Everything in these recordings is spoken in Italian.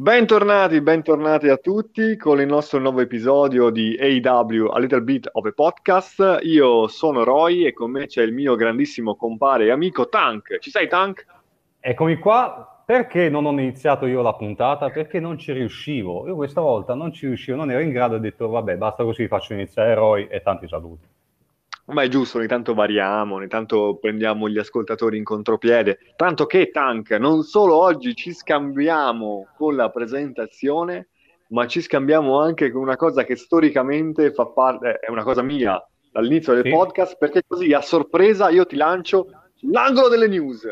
Bentornati, bentornati a tutti con il nostro nuovo episodio di AW A Little Bit of a Podcast. Io sono Roy e con me c'è il mio grandissimo compare e amico Tank. Ci sei Tank? Eccomi qua. Perché non ho iniziato io la puntata? Perché non ci riuscivo. Io questa volta non ci riuscivo, non ero in grado e ho detto vabbè basta così faccio iniziare Roy e tanti saluti. Ma è giusto, ogni tanto variamo, ogni tanto prendiamo gli ascoltatori in contropiede. Tanto che, Tank, non solo oggi ci scambiamo con la presentazione, ma ci scambiamo anche con una cosa che storicamente fa parte, è una cosa mia dall'inizio del sì. podcast, perché così a sorpresa io ti lancio l'angolo delle news.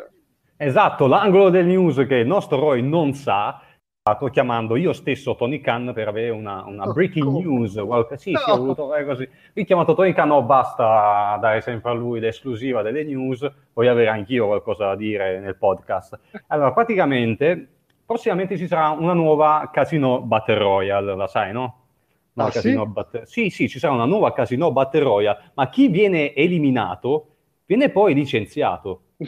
Esatto, l'angolo delle news che il nostro Roy non sa, chiamando io stesso Tony Khan per avere una, una breaking oh, news. Qualche... Sì, no. sì, ho voluto fare così. Ho chiamato Tony Khan, no, basta dare sempre a lui l'esclusiva delle news, voglio avere anch'io qualcosa da dire nel podcast. Allora, praticamente, prossimamente ci sarà una nuova Casino Battle Royale, la sai, no? No, ah, sì? Battle... sì, sì, ci sarà una nuova Casino Battle Royale, ma chi viene eliminato viene poi licenziato.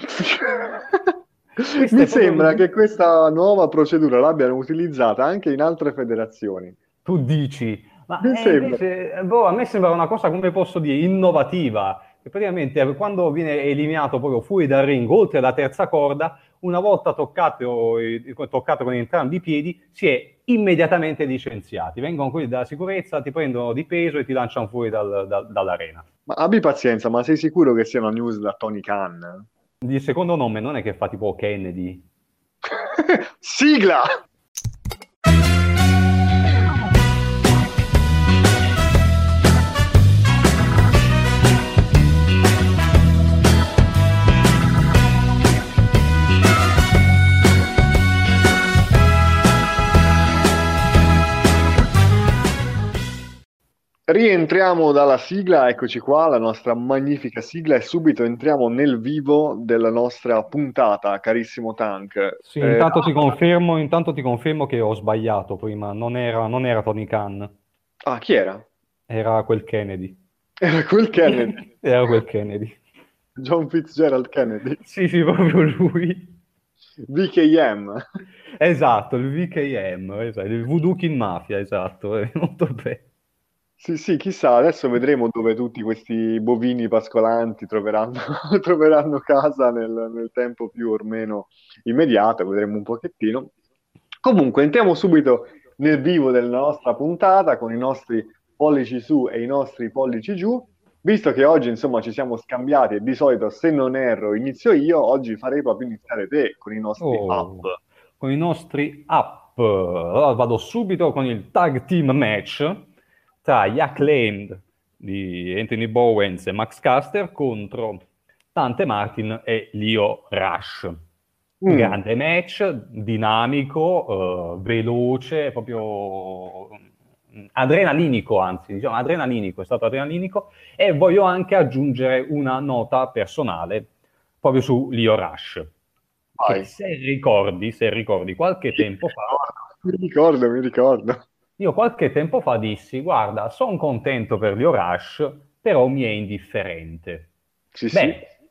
Mi sembra che questa nuova procedura l'abbiano utilizzata anche in altre federazioni. Tu dici, ma eh, invece, boh, a me sembra una cosa, come posso dire, innovativa. Che praticamente quando viene eliminato proprio fuori dal ring, oltre la terza corda, una volta toccato, toccato con entrambi i piedi, si è immediatamente licenziati. Vengono quelli della sicurezza, ti prendono di peso e ti lanciano fuori dal, dal, dall'arena. Ma abbi pazienza, ma sei sicuro che sia una news da Tony Khan? Di secondo nome non è che fa tipo Kennedy. Sigla! Rientriamo dalla sigla, eccoci qua, la nostra magnifica sigla e subito entriamo nel vivo della nostra puntata, carissimo Tank. Sì, eh, intanto, ti confermo, intanto ti confermo che ho sbagliato prima, non era, non era Tony Khan. Ah, chi era? Era quel Kennedy. Era quel Kennedy? era quel Kennedy. John Fitzgerald Kennedy? Sì, sì, proprio lui. VKM. Esatto, il VKM, esatto, il Voodoo King Mafia, esatto, è molto bello. Sì, sì, chissà, adesso vedremo dove tutti questi bovini pascolanti troveranno, troveranno casa nel, nel tempo più o meno immediato, vedremo un pochettino. Comunque, entriamo subito nel vivo della nostra puntata con i nostri pollici su e i nostri pollici giù. Visto che oggi, insomma, ci siamo scambiati e di solito, se non erro, inizio io, oggi farei proprio iniziare te con i nostri Oh, app. con i nostri app. Allora vado subito con il tag team match tra gli acclaimed di Anthony Bowens e Max Caster contro Tante Martin e Leo Rush. Mm. Grande match, dinamico, uh, veloce, proprio adrenalinico, anzi, diciamo adrenalinico, è stato adrenalinico. E voglio anche aggiungere una nota personale proprio su Leo Rush. Che se ricordi, se ricordi, qualche tempo fa... Mi ricordo, mi ricordo io qualche tempo fa dissi, guarda, sono contento per Leo Rush, però mi è indifferente. Sì, Beh, sì.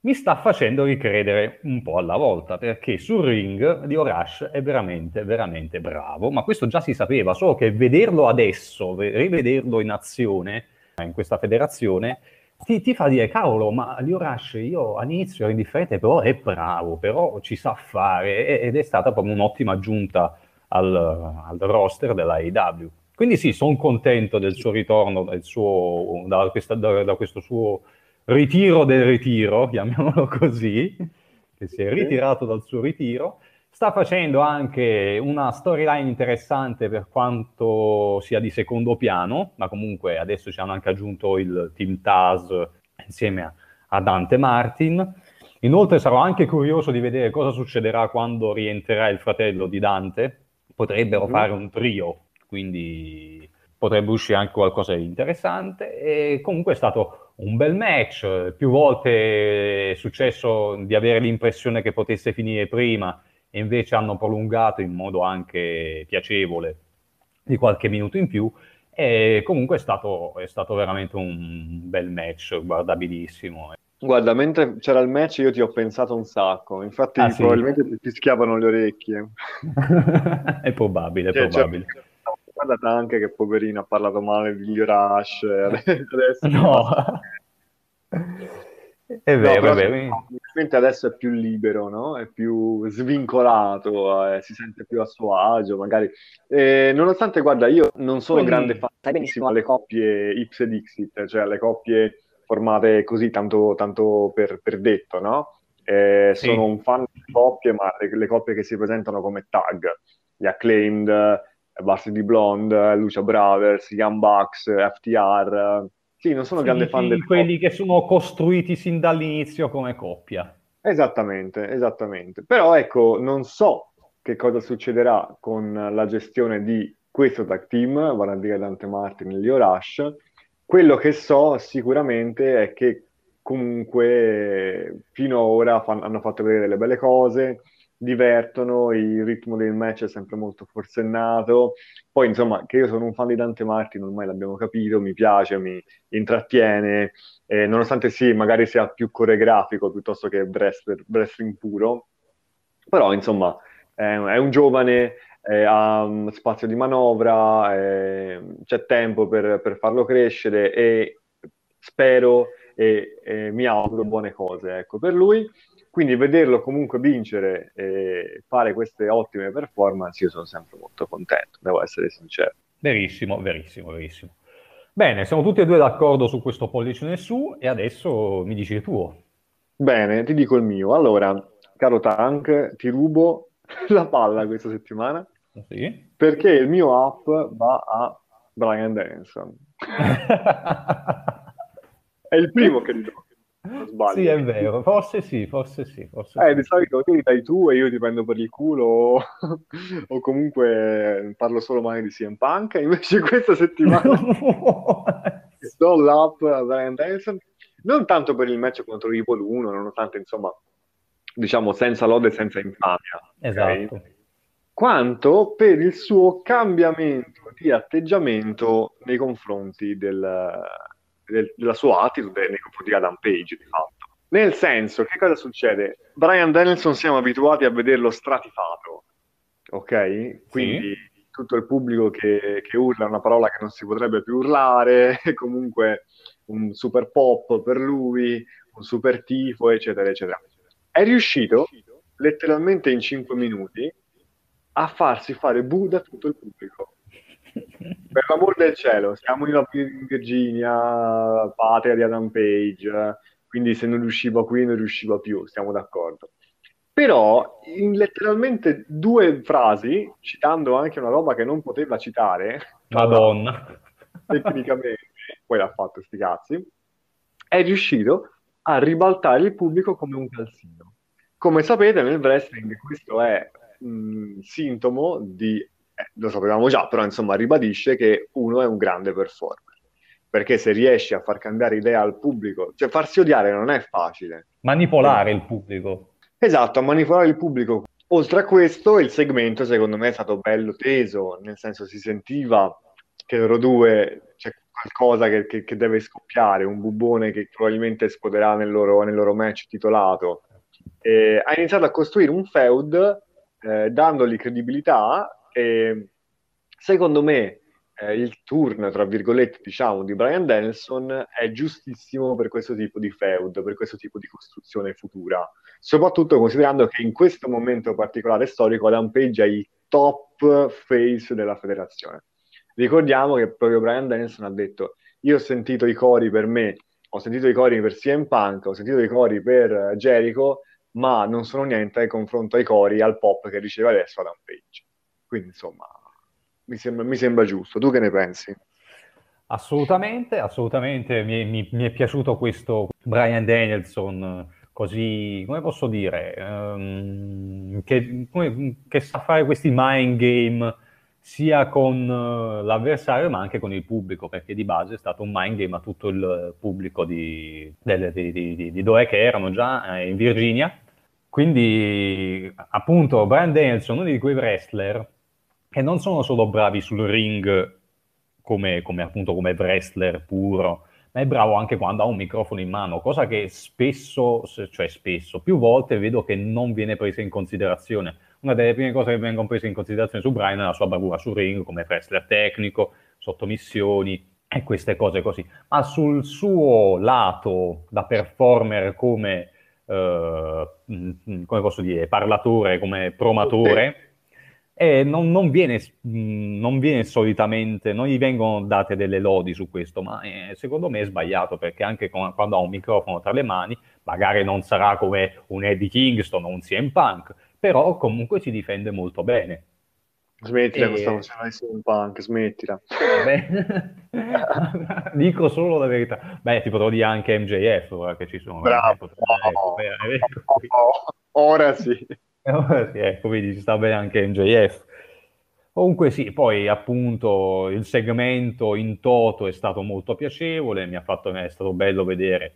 mi sta facendo ricredere un po' alla volta, perché sul ring Leo Rush è veramente, veramente bravo, ma questo già si sapeva, solo che vederlo adesso, rivederlo in azione in questa federazione, ti, ti, fa dire, cavolo, ma Leo Rush io all'inizio ero indifferente, però è bravo, però ci sa fare, ed è stata proprio un'ottima aggiunta al, al roster della AEW. Quindi sì, sono contento del suo ritorno, del suo, da, questa, da, da, questo suo ritiro del ritiro, chiamiamolo così, che si è ritirato dal suo ritiro. Sta facendo anche una storyline interessante per quanto sia di secondo piano, ma comunque adesso ci hanno anche aggiunto il team Taz insieme a, a Dante Martin. Inoltre sarò anche curioso di vedere cosa succederà quando rientrerà il fratello di Dante, potrebbero mm. fare un trio, quindi potrebbe uscire anche qualcosa di interessante. E comunque è stato un bel match, più volte è successo di avere l'impressione che potesse finire prima e invece hanno prolungato in modo anche piacevole di qualche minuto in più. E comunque è stato, è stato veramente un bel match, guardabilissimo. Guarda, mentre c'era il match io ti ho pensato un sacco, infatti Ah, sì? probabilmente ti fischiavano le orecchie. È probabile, è Cioè, probabile. guarda anche che poverino ha parlato male di Rush, e adesso No, è No, vero, però è vero. adesso è più libero, no? È più svincolato, eh, si sente più a suo agio, magari. Eh, nonostante, guarda, io non sono Poi- grande fan, alle coppie Ips Dixit, cioè alle coppie formate così tanto, tanto per, per detto, no? Eh, Sì. Sono un fan di coppie, ma le, le coppie che si presentano come tag, gli Acclaimed, Varsity Blonde, Lucia Brothers, Young Bucks, FTR. Sì, non sono Sì, grande fan sì, delle quelli che sono costruiti sin dall'inizio come coppia. Esattamente, esattamente. Però ecco, non so che cosa succederà con la gestione di questo tag team, vale a dire Dante Martin e Leo Rush. Quello che so sicuramente è che comunque fino ad ora fan- hanno fatto vedere delle belle cose, divertono, il ritmo del match è sempre molto forsennato. Poi, insomma, che io sono un fan di Dante Martin, ormai l'abbiamo capito, mi piace, mi intrattiene eh, nonostante sì, magari sia più coreografico piuttosto che wrestling puro, però insomma è un giovane, eh, ha um, spazio di manovra, eh, c'è tempo per, per farlo crescere e spero e, e mi auguro buone cose ecco, per lui. Quindi vederlo comunque vincere e fare queste ottime performance, io sono sempre molto contento, devo essere sincero. Verissimo, verissimo, verissimo. Bene, siamo tutti e due d'accordo su questo pollice su e adesso mi dici il tuo. Bene, ti dico il mio. Allora, caro Tank, ti rubo la palla questa settimana Sì? perché il mio up va a Brian Dennison. È il primo che non sbaglio. Sì, è vero, forse sì, forse sì, forse Eh, sì. di solito tu li dai tu e io ti prendo per il culo o, comunque parlo solo male di CM Punk, invece questa settimana do l'up a Brian Dennison, non tanto per il match contro Evil 1, nonostante insomma, diciamo senza lode e senza infamia? Esatto. Quanto per il suo cambiamento di atteggiamento nei confronti del- del- della sua attitude nei confronti di Adam Page, di fatto. Nel senso, che cosa succede? Brian Danielson siamo abituati a vederlo stratifato, ok? Quindi tutto il pubblico che, che urla una parola che non si potrebbe più urlare, comunque un super pop per lui, un super tifo, eccetera, eccetera. È riuscito letteralmente in 5 minuti a farsi fare bu da tutto il pubblico. Per l'amor del cielo, siamo in in Virginia, patria di Adam Page, quindi se non riusciva qui non riusciva più, stiamo d'accordo. Però in letteralmente due frasi, citando anche una roba che non poteva citare, Madonna. tecnicamente, poi l'ha fatto sti cazzi, è riuscito a ribaltare il pubblico come un calzino. Come sapete nel wrestling questo è un sintomo di, eh, lo sapevamo già, però insomma ribadisce che uno è un grande performer. Perché se riesci a far cambiare idea al pubblico, cioè farsi odiare non è facile. Manipolare il pubblico. Esatto, a manipolare il pubblico. Oltre a questo, il segmento secondo me è stato bello teso, nel senso si sentiva che loro due c'è qualcosa che, che- che deve scoppiare, un bubbone che probabilmente esploderà nel loro, nel loro match titolato. E ha iniziato a costruire un feud eh, dandogli credibilità e secondo me eh, il turn, tra virgolette, diciamo, di Brian Danielson è giustissimo per questo tipo di feud, per questo tipo di costruzione futura soprattutto considerando che in questo momento particolare storico Adam Page è il top face della federazione. Ricordiamo che proprio Brian Dennison ha detto io ho sentito i cori per me, ho sentito i cori per CM Punk, ho sentito i cori per Jericho, ma non sono niente in confronto ai cori al pop che riceve adesso Adam Page. Quindi insomma, mi sembra, mi sembra giusto. Tu che ne pensi? Assolutamente, assolutamente mi, mi- mi è piaciuto questo Brian Danielson così, come posso dire, ehm, che, come- che sa fare questi mind game sia con eh, l'avversario ma anche con il pubblico, perché di base è stato un mind game a tutto il pubblico di, di, di- di- dove erano già eh, in Virginia. Quindi, appunto, Brian Danielson, uno di quei wrestler che non sono solo bravi sul ring come, come appunto come wrestler puro, ma è bravo anche quando ha un microfono in mano, cosa che spesso, cioè spesso, più volte vedo che non viene presa in considerazione. Una delle prime cose che vengono prese in considerazione su Brian è la sua bravura sul ring, come wrestler tecnico, sottomissioni e queste cose così. Ma sul suo lato da performer come, come posso dire, parlatore, come promatore, e non, non, viene, non, viene, solitamente, non gli vengono date delle lodi su questo, ma eh, secondo me è sbagliato perché anche con, quando ha un microfono tra le mani, magari non sarà come un Eddie Kingston o un CM Punk, però comunque si difende molto bene. Smettila e... questa funzione di CM Punk, smettila. Dico solo la verità. Beh, ti potrò dire anche MJF, ora che ci sono. Bravo. Oh, oh, ora sì. sì, ecco, vedi, ci sta bene anche MJF. Comunque sì, poi appunto il segmento in toto è stato molto piacevole, mi ha fatto, è stato bello vedere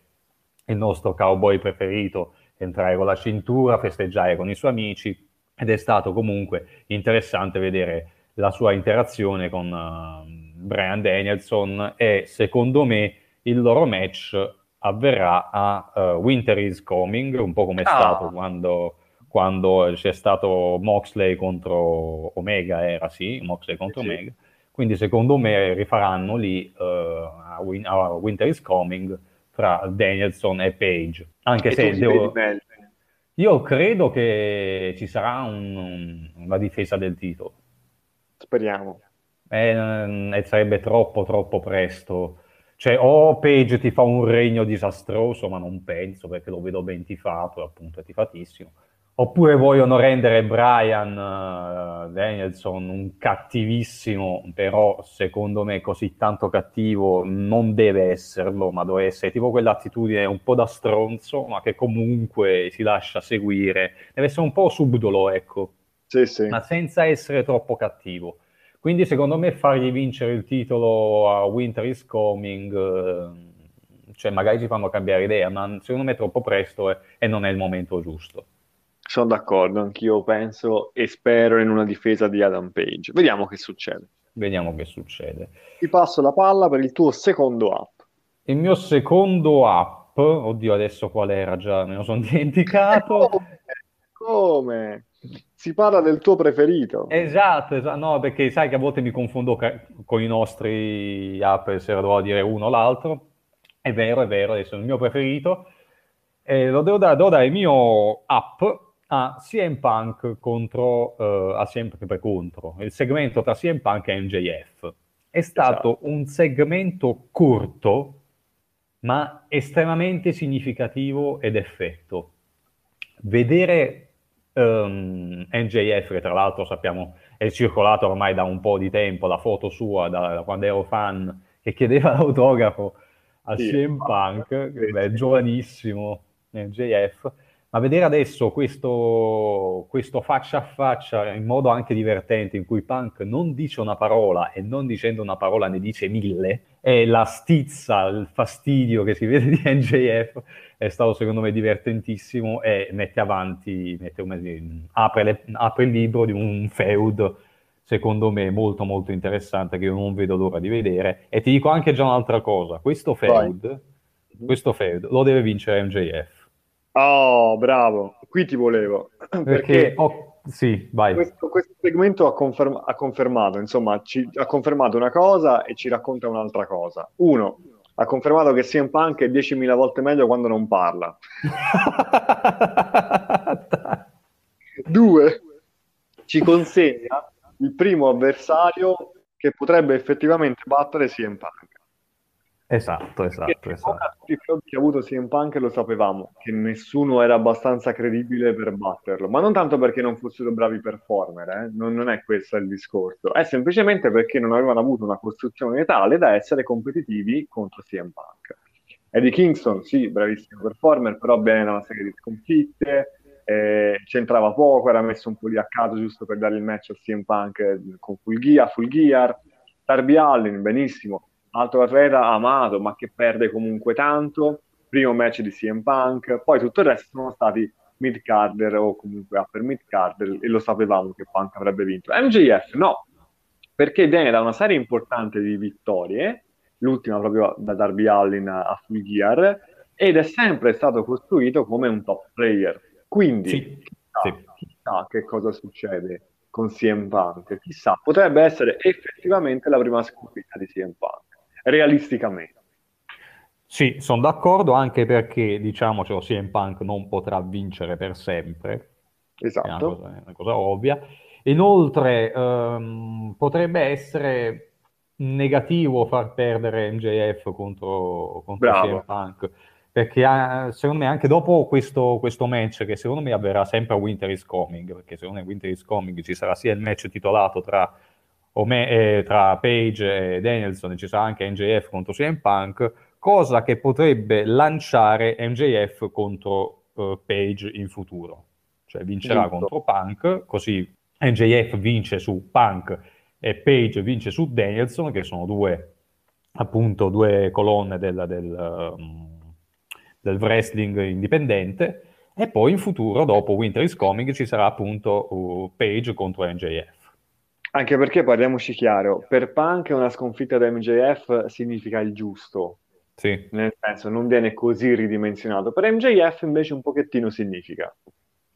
il nostro cowboy preferito entrare con la cintura, festeggiare con i suoi amici ed è stato comunque interessante vedere la sua interazione con uh, Brian Danielson e secondo me il loro match avverrà a uh, Winter is Coming, un po' come è ah. stato quando quando c'è stato Moxley contro Omega, era sì, Moxley contro sì. Omega. Quindi secondo me rifaranno lì uh, a, Win- a, Winter is Coming fra Danielson e Page. Anche e se devo... io credo che ci sarà un, un, una difesa del titolo. Speriamo. E, eh, e sarebbe troppo, troppo presto. Cioè, o Page ti fa un regno disastroso, ma non penso perché lo vedo ben tifato, appunto è tifatissimo Oppure vogliono rendere Brian uh, Danielson un cattivissimo, però secondo me così tanto cattivo non deve esserlo, ma deve essere tipo quell'attitudine un po' da stronzo, ma che comunque si lascia seguire. Deve essere un po' subdolo, ecco, sì, sì. ma senza essere troppo cattivo. Quindi secondo me fargli vincere il titolo a Winter is Coming, uh, cioè magari ci fanno cambiare idea, ma secondo me è troppo presto e, e non è il momento giusto. Sono d'accordo, anch'io penso e spero in una difesa di Adam Page. Vediamo che succede. Vediamo che succede. Ti passo la palla per il tuo secondo app. Il mio secondo app, oddio adesso qual era già, me lo sono dimenticato. Come? Come? Si parla del tuo preferito. Esatto, esatto, no, perché sai che a volte mi confondo ca- con i nostri app se devo dire uno o l'altro. È vero, è vero, adesso è il mio preferito. Eh, lo devo dare, devo dare il mio app a CM Punk contro, uh, a sempre contro, il segmento tra CM Punk e MJF. È stato esatto. un segmento corto, ma estremamente significativo ed effetto. Vedere um, ehm, MJF, che tra l'altro sappiamo è circolato ormai da un po' di tempo, la foto sua da, da quando ero fan, che chiedeva l'autografo a sì, CM Punk, beh, giovanissimo MJF, ma vedere adesso questo, questo, faccia a faccia in modo anche divertente, in cui Punk non dice una parola e non dicendo una parola ne dice mille, e la stizza, il fastidio che si vede di NJF è stato secondo me divertentissimo e mette avanti, mette, apre, le, apre il libro di un feud secondo me molto molto interessante che io non vedo l'ora di vedere. E ti dico anche già un'altra cosa, questo feud, questo feud lo deve vincere MJF Oh, bravo, qui ti volevo. Perché, perché oh, sì, questo, questo, segmento ha, conferm- ha confermato, insomma, ci, ha confermato una cosa e ci racconta un'altra cosa. Uno, ha confermato che CM Punk è 10.000 volte meglio quando non parla. Due, ci consegna il primo avversario che potrebbe effettivamente battere CM Punk. Esatto, esatto, esatto. Tutti i frodi che ha avuto CM Punk lo sapevamo, che nessuno era abbastanza credibile per batterlo, ma non tanto perché non fossero bravi performer, eh? non, non, è questo il discorso, è semplicemente perché non avevano avuto una costruzione tale da essere competitivi contro CM Punk. Eddie Kingston, sì, bravissimo performer, però da una serie di sconfitte, eh, c'entrava poco, era messo un po' lì a caso giusto per dare il match a CM Punk con Full Gear, Full Gear. Darby Allin, benissimo, altro atleta amato ma che perde comunque tanto, primo match di CM Punk, poi tutto il resto sono stati mid carder o comunque upper mid carder e lo sapevamo che Punk avrebbe vinto. MJF no, perché viene da una serie importante di vittorie. L'ultima proprio da Darby Allin a Full Gear, ed è sempre stato costruito come un top player. Quindi, Sì, chissà, sì. chissà che cosa succede con CM Punk, chissà, potrebbe essere effettivamente la prima sconfitta di CM Punk, realisticamente. Sì, sono d'accordo anche perché, diciamocelo, CM Punk non potrà vincere per sempre, è una Esatto. cosa, è una cosa ovvia. Inoltre, ehm, potrebbe essere negativo far perdere MJF contro, contro. CM Punk, perché eh, secondo me anche dopo questo, questo match, che secondo me avverrà sempre a Winter is Coming, perché secondo me Winter is Coming ci sarà sia il match titolato tra, Ome- eh, tra Page e Danielson, ci sarà anche MJF contro CM Punk, cosa che potrebbe lanciare MJF contro eh, Page in futuro. Cioè vincerà Giusto. contro Punk, così MJF vince su Punk e Page vince su Danielson, che sono due, appunto, due colonne del, del, um, del wrestling indipendente. E poi in futuro, dopo Winter is Coming, ci sarà appunto uh, Page contro MJF. Anche perché parliamoci chiaro, per Punk una sconfitta da MJF significa il giusto, Sì, nel senso non viene così ridimensionato. Per MJF invece un pochettino significa.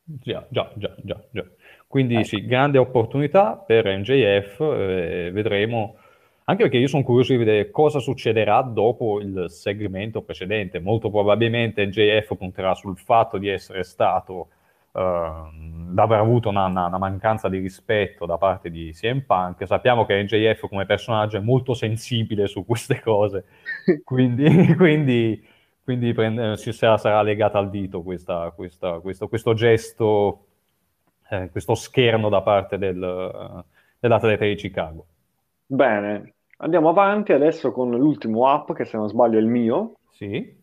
già, già, già, già, già. Quindi Ecco. sì, grande opportunità per MJF, eh, vedremo. Anche perché io sono curioso di vedere cosa succederà dopo il segmento precedente. Molto probabilmente MJF punterà sul fatto di essere stato, d'aver avuto una, una- una mancanza di rispetto da parte di CM Punk. Sappiamo che MJF come personaggio è molto sensibile su queste cose, quindi, quindi, quindi prende- si sarà, sarà legata al dito questa- questa- questo, questo gesto, eh, questo scherno da parte del, dell'atleta di Chicago. Bene, andiamo avanti adesso con l'ultimo up, che se non sbaglio è il mio, Sì.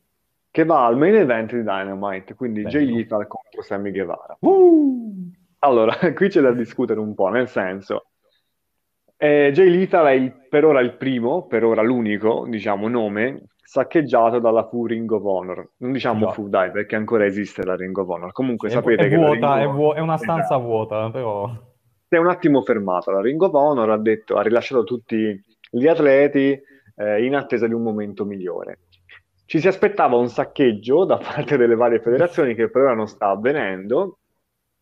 Che va al main event di Dynamite, quindi Jay Bello. Lethal contro Sammy Guevara. Uh! Allora, qui c'è da discutere un po', nel senso, eh, Jay Lethal è il- per ora il primo, per ora l'unico, diciamo, nome saccheggiato dalla Fu Ring of Honor. Non diciamo Già. Fu, dai, perché ancora esiste la Ring of Honor. Comunque È, sapete è che vuota, è, Honor- vuo- è una stanza Esatto. vuota, però... Si è un attimo fermata la Ring of Honor, ha detto, ha rilasciato tutti gli atleti eh, in attesa di un momento migliore. Ci si aspettava un saccheggio da parte delle varie federazioni che per ora non sta avvenendo,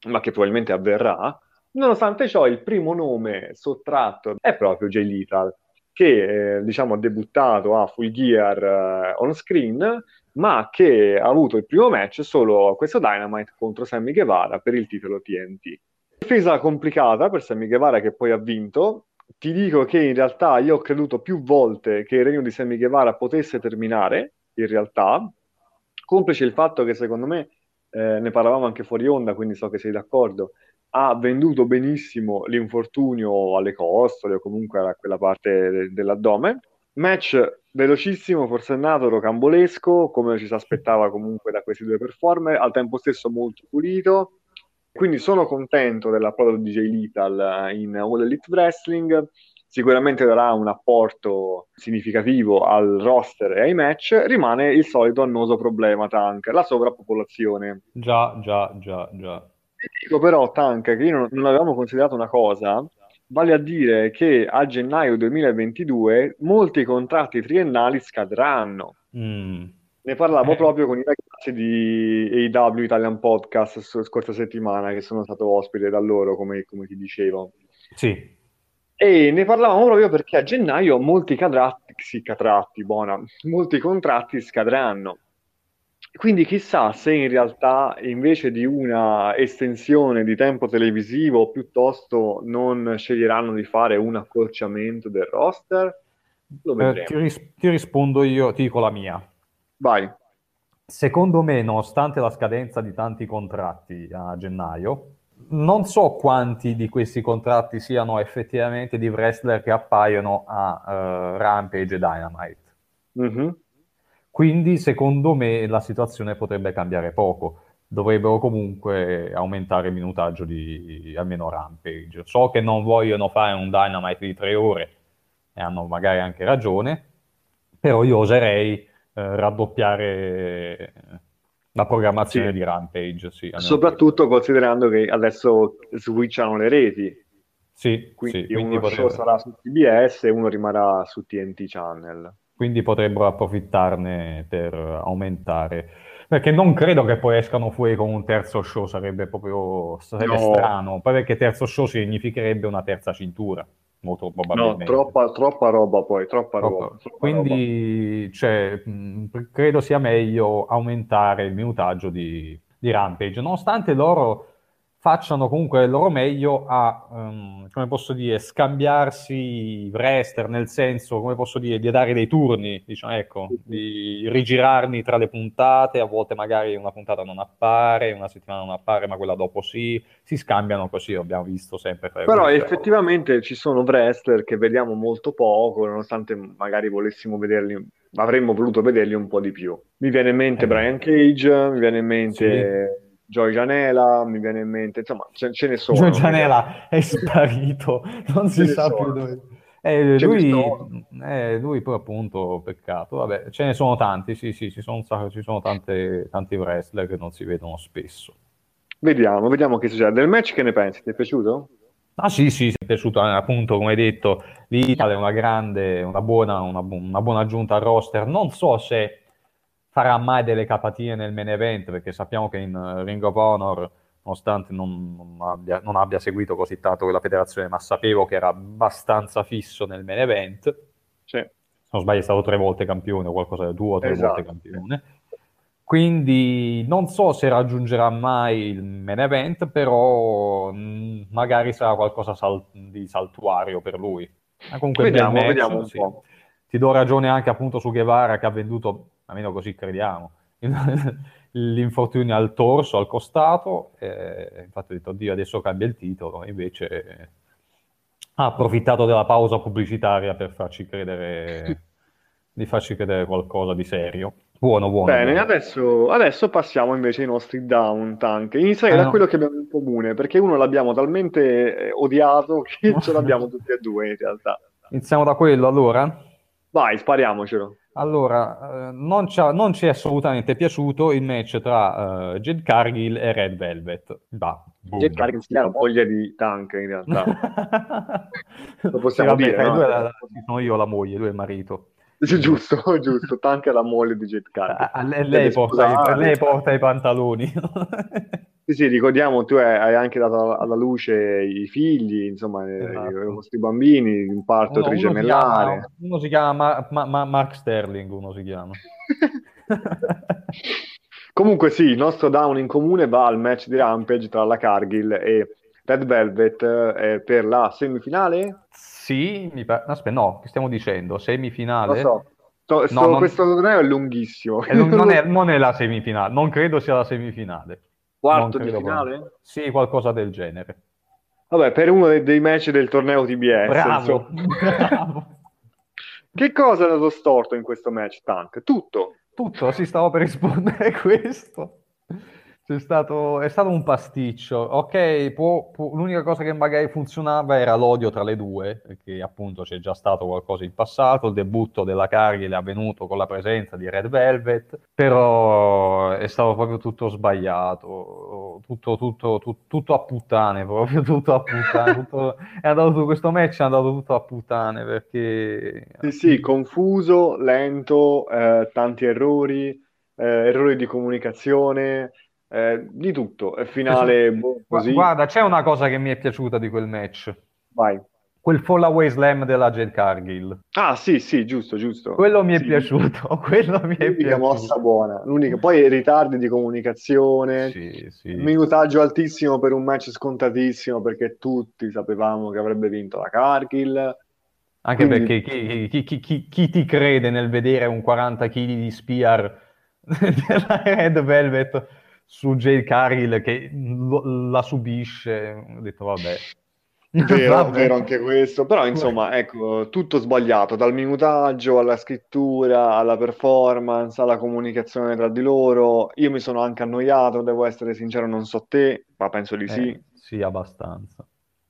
ma che probabilmente avverrà. Nonostante ciò, il primo nome sottratto è proprio Jay Lethal, che eh, diciamo ha debuttato a Full Gear eh, on screen, ma che ha avuto il primo match solo questo Dynamite contro Sammy Guevara per il titolo TNT. Difesa complicata per Sammy Guevara che poi ha vinto. Ti dico che in realtà io ho creduto più volte che il regno di Sammy Guevara potesse terminare, in realtà, complice il fatto che secondo me, eh, ne parlavamo anche fuori onda, quindi so che sei d'accordo, ha venduto benissimo l'infortunio alle costole o comunque a quella parte de- dell'addome. Match velocissimo, forsennato, rocambolesco, come ci si aspettava comunque da questi due performer, al tempo stesso molto pulito. Quindi sono contento dell'approdo di Jay Lethal in All Elite Wrestling. Sicuramente darà un apporto significativo al roster e ai match. Rimane il solito annoso problema, Tank, la sovrappopolazione. Già, già, già, già. Ti dico però, Tank, che io non, non avevamo considerato una cosa, vale a dire che a gennaio 2022 molti contratti triennali scadranno. Mm. Ne parlavo Eh. proprio con i ragazzi di AW Italian Podcast scorsa settimana, che sono stato ospite da loro, come, come ti dicevo. Sì, E ne parlavamo proprio perché a gennaio molti cadratti, sì, catratti, buona, molti contratti scadranno. Quindi chissà se in realtà invece di una estensione di tempo televisivo piuttosto non sceglieranno di fare un accorciamento del roster. Eh, ti, ris- ti rispondo io, ti dico la mia. Vai. Secondo me, nonostante la scadenza di tanti contratti a gennaio, non so quanti di questi contratti siano effettivamente di wrestler che appaiono a eh, Rampage e Dynamite. Mhm. Quindi, secondo me, la situazione potrebbe cambiare poco. Dovrebbero comunque aumentare il minutaggio di almeno Rampage. So che non vogliono fare un Dynamite di tre ore e hanno magari anche ragione, però io oserei eh, raddoppiare la programmazione Sì. di Rampage. Sì, Soprattutto considerando che adesso switchano le reti. Sì, quindi sì, quindi uno show potrebbe- sarà su TBS e uno rimarrà su TNT Channel. quindi potrebbero approfittarne per aumentare. Perché non credo che poi escano fuori con un terzo show, sarebbe proprio sarebbe No. strano. Poi perché terzo show significherebbe una terza cintura, molto No, probabilmente. troppa, troppa roba poi, troppa Troppo. roba. troppa roba. Quindi cioè, mh, credo sia meglio aumentare il minutaggio di, di Rampage, nonostante loro facciano comunque il loro meglio a, ehm, come posso dire, scambiarsi wrestler, nel senso, come posso dire, di dare dei turni, diciamo, ecco, di rigirarli tra le puntate, a volte magari una puntata non appare, una settimana non appare, ma quella dopo sì, si scambiano così, abbiamo visto sempre Però effettivamente ci sono wrestler che vediamo molto poco, nonostante magari volessimo vederli, avremmo voluto vederli un po' di più. Mi viene in mente Eh. Brian Cage, mi viene in mente Joy Janela, mi viene in mente, insomma, ce, ce ne sono. Gio Gianella è sparito, non si sa sono. più dove. Eh, lui, eh, lui poi appunto, peccato, vabbè, ce ne sono tanti, sì, sì, ci sono, ci sono tante, tanti wrestler che non si vedono spesso. Vediamo, vediamo che succede. Del match che ne pensi? Ti è piaciuto? Ah sì, sì, mi è piaciuto, eh, appunto, come hai detto, l'Italia è una grande, una buona, una, una buona aggiunta al roster. Non so se farà mai delle capatine nel main event, perché sappiamo che in eh, Ring of Honor, nonostante non, non abbia, non abbia seguito così tanto quella federazione, ma sapevo che era abbastanza fisso nel main event. Sì. Se non sbaglio è stato tre volte campione o qualcosa, due o tre Esatto. volte campione. Quindi non so se raggiungerà mai il main event, però mh, magari sarà qualcosa sal- di saltuario per lui. Ma comunque Vediamo, match, vediamo un sì. po'. Ti do ragione anche appunto su Guevara che ha venduto, almeno così crediamo, l'infortunio al torso, al costato, e infatti ho detto, oddio, adesso cambia il titolo, invece ha approfittato della pausa pubblicitaria per farci credere, di farci credere qualcosa di serio. Buono, buono. Bene, buono. adesso, adesso passiamo invece ai nostri down tank. Inizierei Eh, da no. quello che abbiamo in comune, perché uno l'abbiamo talmente eh, odiato che ce l'abbiamo tutti e due in realtà. Iniziamo da quello allora. Vai, spariamocelo. Allora, eh, non, non ci è assolutamente piaciuto il match tra eh, Jade Cargill e Red Velvet. Bah. Jet Cargill si chiama moglie di tank in realtà. Lo possiamo Sì, vabbè, dire, no? due la- la- sono io la moglie, lui è il marito. Sì, giusto, giusto. Tank è la moglie di Jet Cargill. Ah, lei, Deve lei porta lei porta i pantaloni. Sì, sì, ricordiamo, tu hai anche dato alla luce i figli, insomma, eh, Esatto. i vostri bambini, un parto Uno, uno si trigemellare. chiama, uno si chiama Ma- Ma- Ma- Mark Sterling, uno si chiama. Comunque sì, il nostro down in comune va al match di Rampage tra la Cargill e Red Velvet eh, per la semifinale? Sì, mi pare... Aspetta, no, che stiamo dicendo? Lo Semifinale? so. Sto- sto- No, non- Questo torneo è lunghissimo. Non, non è, non è la semifinale, non credo sia la semifinale. Quarto di finale? proprio. Sì, qualcosa del genere. Vabbè, per uno dei, dei match del torneo TBS. Bravo, bravo. Che cosa è andato storto in questo match, Tank? Tutto. Tutto, si stavo per rispondere a questo. Stato, è stato un pasticcio. Ok, può- può- l'unica cosa che magari funzionava era l'odio tra le due, perché appunto c'è già stato qualcosa in passato. Il debutto della Cargill è avvenuto con la presenza di Red Velvet, però è stato proprio tutto sbagliato, tutto, tutto, tu- tutto a puttane, proprio tutto a puttane. tutto- è andato tutto questo match, è andato tutto a puttane perché Sì, sì, confuso, lento, eh, tanti errori, eh, errori di comunicazione, eh, di tutto. E finale boh, così. Guarda, c'è una cosa che mi è piaciuta di quel match. Vai. Quel fall away slam della Jade Cargill. Ah, sì, sì, giusto, giusto. Quello mi è Sì, piaciuto, quello mi è L'unica mossa piaciuto. buona. L'unica. Poi i ritardi di comunicazione, Sì, sì. minutaggio altissimo per un match scontatissimo perché tutti sapevamo che avrebbe vinto la Cargill. Anche Quindi- perché chi, chi- chi- chi- chi ti crede nel vedere un 40 kg di spear della Red Velvet su Jade Cargill che lo- la subisce? Ho detto vabbè. Vero, Vabbè. vero anche questo, però insomma, ecco, tutto sbagliato, dal minutaggio alla scrittura, alla performance, alla comunicazione tra di loro. Io mi sono anche annoiato, devo essere sincero, non so te, ma penso di sì. Eh, sì, abbastanza.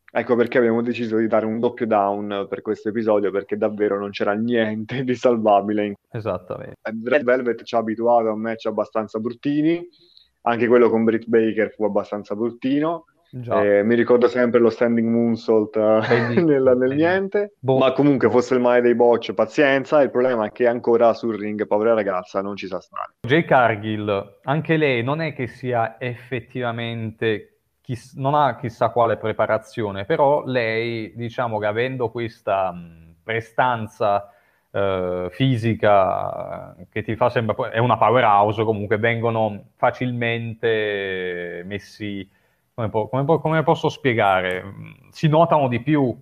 Ecco perché abbiamo deciso di dare un doppio down per questo episodio, perché davvero non c'era niente di salvabile. Esattamente. Red Velvet ci ha abituato a match abbastanza bruttini, anche quello con Britt Baker fu abbastanza bruttino. Eh, mi ricordo sempre lo standing moonsault uh, nel, nel niente, boh. ma comunque fosse il male dei botch, pazienza, il problema è che ancora sul ring, povera ragazza, non ci sa stare. Jay Cargill, anche lei non è che sia effettivamente, chiss- non ha chissà quale preparazione, però lei, diciamo che avendo questa prestanza eh, fisica che ti fa sembrare, è una powerhouse, comunque vengono facilmente messi come, po- come, po- come posso spiegare? Si notano di più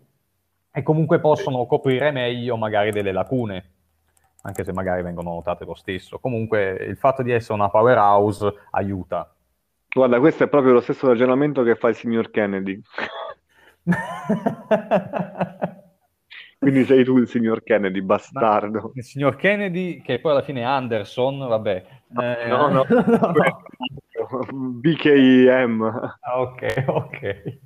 e comunque possono coprire meglio magari delle lacune, anche se magari vengono notate lo stesso. Comunque il fatto di essere una powerhouse aiuta. Guarda, questo è proprio lo stesso ragionamento che fa il signor Kennedy. Quindi sei tu il signor Kennedy, bastardo. Ma il signor Kennedy, che poi alla fine è Anderson, vabbè. Eh, no, no, no. BKM. Ah, ok, ok.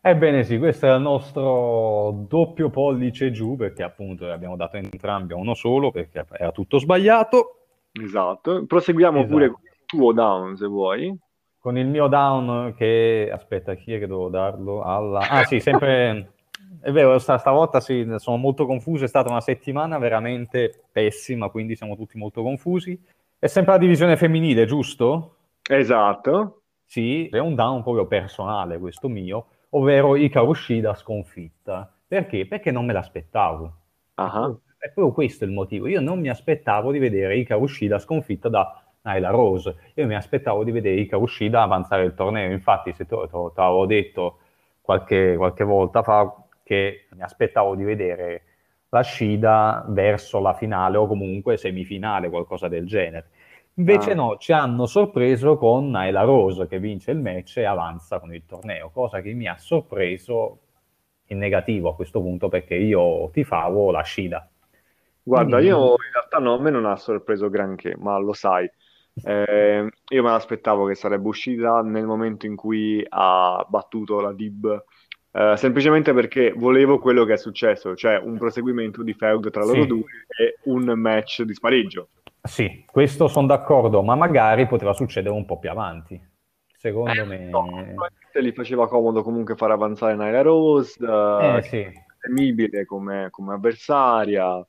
Ebbene sì, questo è il nostro doppio pollice giù, perché appunto abbiamo dato entrambi a uno solo, perché era tutto sbagliato. Esatto. Proseguiamo esatto. pure con il tuo down, se vuoi. Con il mio down che... Aspetta, chi è che devo darlo? Alla... Ah sì, sempre... È vero, stavolta sì, sono molto confuso, è stata una settimana veramente pessima, quindi siamo tutti molto confusi. È sempre la divisione femminile, giusto? Esatto. Sì, è un down proprio personale questo mio, ovvero Ikaru Shida sconfitta. Perché? Perché non me l'aspettavo. Uh-huh. È proprio questo il motivo. Io non mi aspettavo di vedere Ikaru Shida sconfitta da Nyla Rose. Io mi aspettavo di vedere Ikaru Shida avanzare il torneo. Infatti, se te l'avevo detto qualche, qualche volta fa, che mi aspettavo di vedere la Shida verso la finale o comunque semifinale, qualcosa del genere. Invece ah. no, ci hanno sorpreso con Naila Rose che vince il match e avanza con il torneo, cosa che mi ha sorpreso in negativo a questo punto perché io tifavo la Shida. Guarda, Quindi... io in realtà no, a me non ha sorpreso granché, ma lo sai, eh, io me l'aspettavo che sarebbe uscita nel momento in cui ha battuto la Dib Uh, semplicemente perché volevo quello che è successo, cioè un proseguimento di feud tra loro sì. due e un match di spareggio. Sì, questo sono d'accordo, ma magari poteva succedere un po' più avanti. Secondo eh, me... No, gli faceva comodo comunque far avanzare Nyla Rose, uh, eh, sì. temibile come, come avversaria.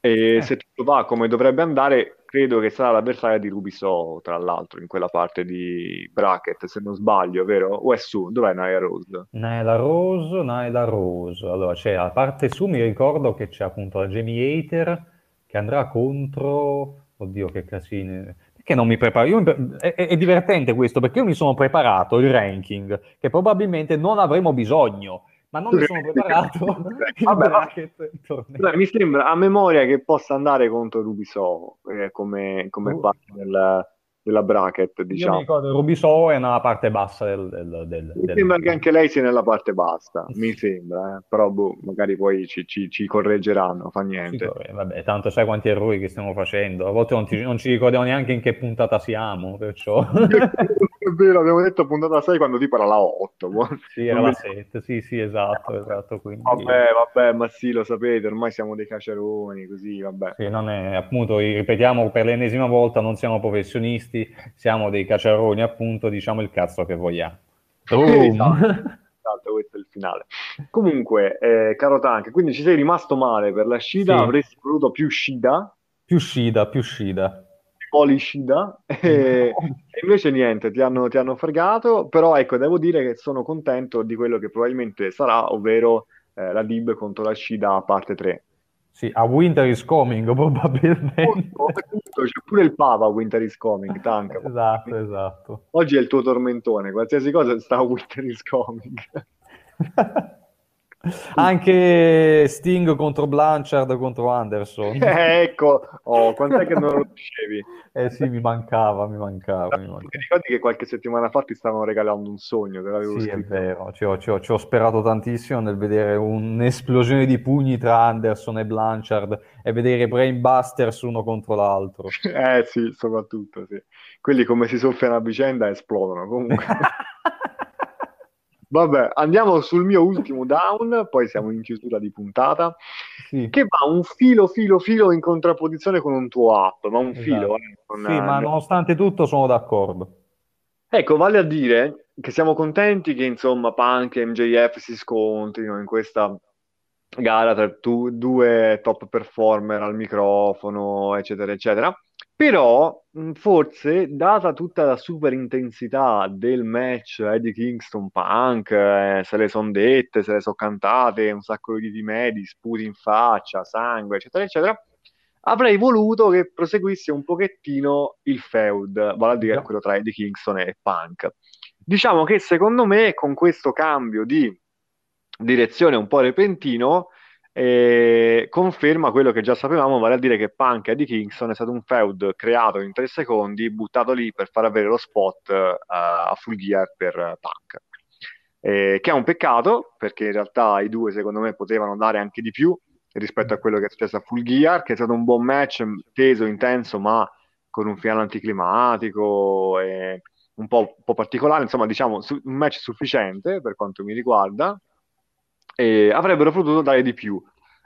E eh. se tutto va come dovrebbe andare, credo che sarà l'avversaria di Rubiso, tra l'altro, in quella parte di bracket, se non sbaglio, vero? O è su? Dov'è Naila Rose? Naila Rose, Naila Rose. Allora, c'è a parte su, mi ricordo che c'è appunto la Jamie Hater che andrà contro... Oddio, che casino. Perché non mi preparo? Io. È, è, divertente questo, perché io mi sono preparato il ranking, che probabilmente non avremo bisogno ma non mi sono preparato. Vabbè, bracket, mi sembra a memoria che possa andare contro Rubiso eh, come, come uh. parte del, della bracket, diciamo. Io mi ricordo, Rubiso è nella parte bassa del... del, del mi del... sembra che anche lei sia nella parte bassa, mi sembra, eh? però boh, magari poi ci, ci, ci, correggeranno, fa niente. Sì, vabbè, tanto sai quanti errori che stiamo facendo, a volte non, ti, non ci ricordiamo neanche in che puntata siamo, perciò... è vero, abbiamo detto puntata 6 quando tipo era la 8. Boh. Sì, era la 7, sì, sì, esatto, esatto. Quindi... Vabbè, vabbè, ma sì, lo sapete, ormai siamo dei caceroni, così, vabbè. Sì, non è, appunto, ripetiamo per l'ennesima volta, non siamo professionisti, siamo dei caceroni, appunto, diciamo il cazzo che vogliamo. Esatto. esatto. questo è il finale. Comunque, eh, caro Tank, quindi ci sei rimasto male per la Shida, sì. avresti voluto più Shida? Più Shida, più Shida. Policida e, e invece niente, ti hanno, ti hanno, fregato, però ecco, devo dire che sono contento di quello che probabilmente sarà, ovvero eh, la Dib contro la Scida parte 3. Sì, a Winter is Coming probabilmente. c'è pure il Papa Winter is Coming, tank. esatto, esatto. Oggi è il tuo tormentone, qualsiasi cosa sta a Winter is Coming. Anche Sting contro Blanchard contro Anderson. Eh, ecco, oh, quant'è che non lo dicevi? Eh sì, mi mancava, mi mancava. Mi mancava. Ti ricordi che qualche settimana fa ti stavano regalando un sogno? Te l'avevo sì, scritto. è vero, ci ho, ci, ho, ci ho, sperato tantissimo nel vedere un'esplosione di pugni tra Anderson e Blanchard e vedere Brainbusters uno contro l'altro. eh sì, soprattutto, sì. Quelli come si soffiano a vicenda esplodono, comunque. Vabbè, andiamo sul mio ultimo down, poi siamo in chiusura di puntata, sì. che va un filo, filo, filo in contrapposizione con un tuo atto, ma un esatto. filo. Eh, con, sì, ma nonostante tutto sono d'accordo. Ecco, vale a dire che siamo contenti che insomma Punk e MJF si scontrino in questa gara tra tu- due top performer al microfono, eccetera, eccetera. Però, mh, forse, data tutta la super intensità del match Eddie Kingston Punk, eh, se le son dette, se le sono cantate, un sacco di medi, sputi in faccia, sangue, eccetera, eccetera, avrei voluto che proseguisse un pochettino il feud, vale a dire quello tra Eddie Kingston e Punk. Diciamo che secondo me con questo cambio di direzione un po' repentino eh, conferma quello che già sapevamo, vale a dire che Punk e Eddie Kingston è stato un feud creato in tre secondi, buttato lì per far avere lo spot eh, a full gear per eh, Punk. Eh, che è un peccato perché in realtà i due secondo me potevano dare anche di più rispetto a quello che è successo a Full Gear, che è stato un buon match, teso, intenso, ma con un finale anticlimatico e un po', un po' particolare, insomma, diciamo, su- un match sufficiente per quanto mi riguarda. E avrebbero potuto dare di più,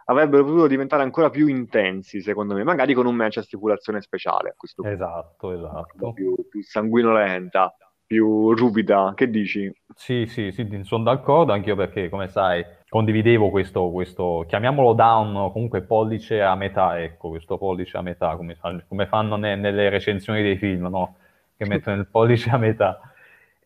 avrebbero potuto diventare ancora più intensi, secondo me, magari con un match a stipulazione speciale a questo punto, Esatto, esatto. più, più sanguinolenta, più ruvida. Che dici? Sì, sì, sì, sono d'accordo anch'io perché, come sai, condividevo questo, questo, chiamiamolo down, comunque pollice a metà, ecco, questo pollice a metà, come, come fanno ne- nelle recensioni dei film, no? Che mettono il pollice a metà.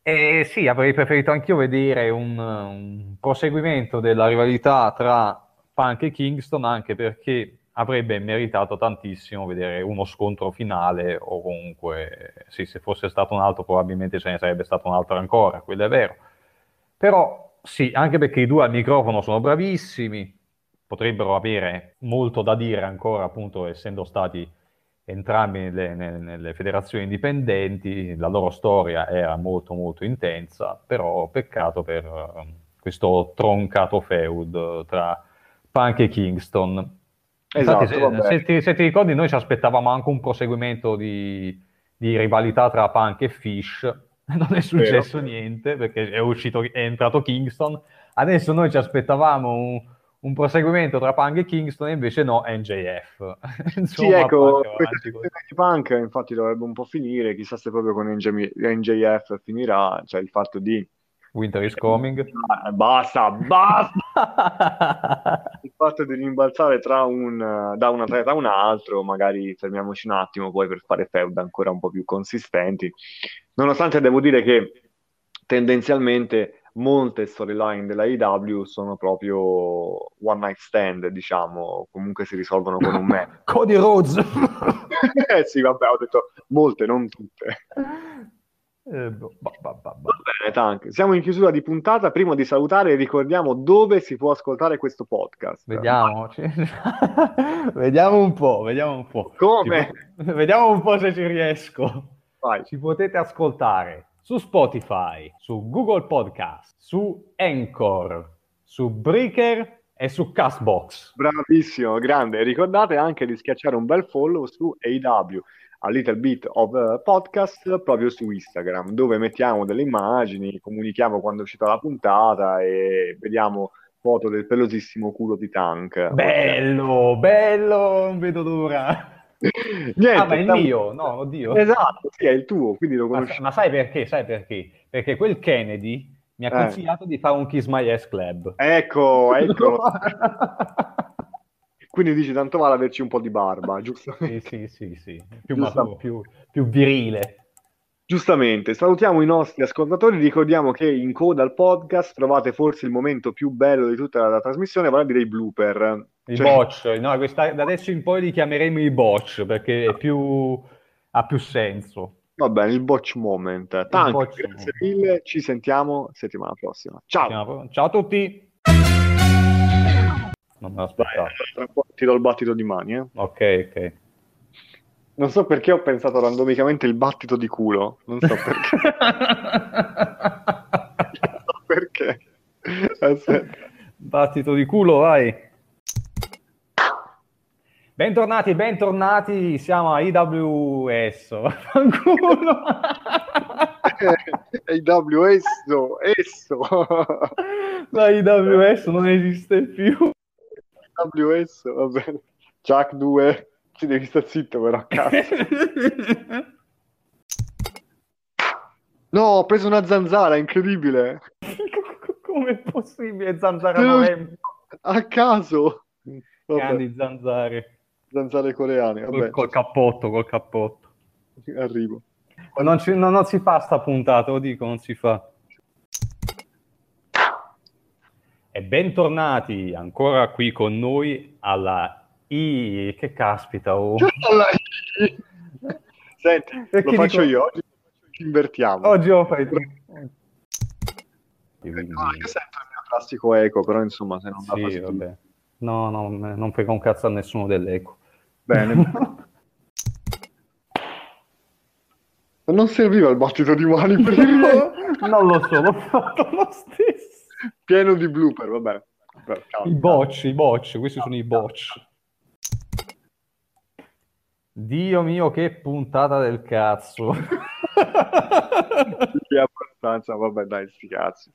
E sì, avrei preferito anch'io vedere un, un proseguimento della rivalità tra Punk e Kingston, anche perché avrebbe meritato tantissimo vedere uno scontro finale, o comunque, sì, se fosse stato un altro, probabilmente ce ne sarebbe stato un altro ancora, quello è vero. Però sì, anche perché i due al microfono sono bravissimi, potrebbero avere molto da dire ancora, appunto, essendo stati entrambi nelle, nelle- nelle federazioni indipendenti, la loro storia era molto molto intensa, però peccato per eh, questo troncato feud tra Punk e Kingston. Infatti, Esatto, se, vabbè. se ti, se ti ricordi, noi ci aspettavamo anche un proseguimento di, di rivalità tra Punk e Fish. Non è successo niente perché è uscito, è entrato Kingston. Adesso noi ci aspettavamo un, un proseguimento tra Punk e Kingston, e invece no, NJF. Sì, Insomma, ecco, così. situazione di Punk infatti dovrebbe un po' finire, chissà se proprio con NJ NJF finirà, cioè il fatto di... Winter is coming. Ah, Basta, basta! Il fatto di rimbalzare tra un, da un atleta a un altro, magari fermiamoci un attimo poi per fare feud ancora un po' più consistenti. Nonostante devo dire che tendenzialmente molte storyline della AEW sono proprio one night stand, diciamo, comunque si risolvono con un match. Cody Rhodes. Eh sì, vabbè, ho detto molte, non tutte. Eh, boh, ba, ba, ba, ba. Va bene, Tank. Siamo in chiusura di puntata. Prima di salutare, ricordiamo dove si può ascoltare questo podcast. Vediamo, vediamo un po', vediamo un po'. Come? Ci Vediamo un po' se ci riesco. Vai. Ci potete ascoltare su Spotify, su Google Podcast, su Anchor, su Breaker e su Castbox. Bravissimo, grande. Ricordate anche di schiacciare un bel follow su AW, a Little Bit of eh, Podcast, proprio su Instagram, dove mettiamo delle immagini, comunichiamo quando è uscita la puntata e vediamo foto del pelosissimo culo di Tank. Bello, bello, non vedo l'ora. Niente, Ah, ma è il mio? No, oddio. Esatto, sì, è il tuo, quindi lo Ma, conosci. ma sai perché? Sai perché? Perché quel Kennedy mi ha Eh. consigliato di fare un Kiss My Ass Club. Ecco, ecco. Quindi dici tanto vale averci un po' di barba, Sì, giustamente. sì, sì, sì, più Giusto. maturo, più, più virile. Giustamente, salutiamo i nostri ascoltatori, ricordiamo che in coda al podcast trovate forse il momento più bello di tutta la trasmissione, vale a dire i blooper. I Cioè- botch, no, questa- da adesso in poi li chiameremo i botch perché è più, ha più senso. Va bene, il botch moment. Tank, botch grazie moment. mille, ci sentiamo settimana prossima. Ciao! Ciao a tutti. Non me l'aspettavo. tra un ti do il battito di mani, eh. Ok, ok. Non so perché ho pensato randomicamente il battito di culo, non so perché. Non so perché. Aspetta. Battito di culo, vai. Bentornati, bentornati, siamo a IWS. Vaffanculo. AW esso. La IWS non esiste più. Esso, va bene. Chuck 2, ci devi stare zitto però, cazzo. No, ho preso una zanzara, incredibile. Come è possibile zanzara novembre? A caso. Vabbè. Grandi zanzare. Zanzare coreane. Vabbè, Col, cappotto, col cappotto. arrivo. Non, ci- no, non si fa sta puntata, lo dico, non si fa. E bentornati ancora qui con noi alla I... Che caspita, oh. Senti, Perché lo faccio dico- io. Oggi ci invertiamo. Oggi lo fai tu. No, io sento il mio classico eco, però insomma, se non Sì, fastidio. vabbè. No, no, non frega un cazzo a nessuno dell'eco. Bene. non serviva il battito di mani prima. non lo so, l'ho fatto lo stesso. Pieno di blooper, vabbè. Calma. I bocci, i bocci, questi sono i bocci. Dio mio, che puntata del cazzo. Sì, abbastanza, vabbè, dai, sti cazzi.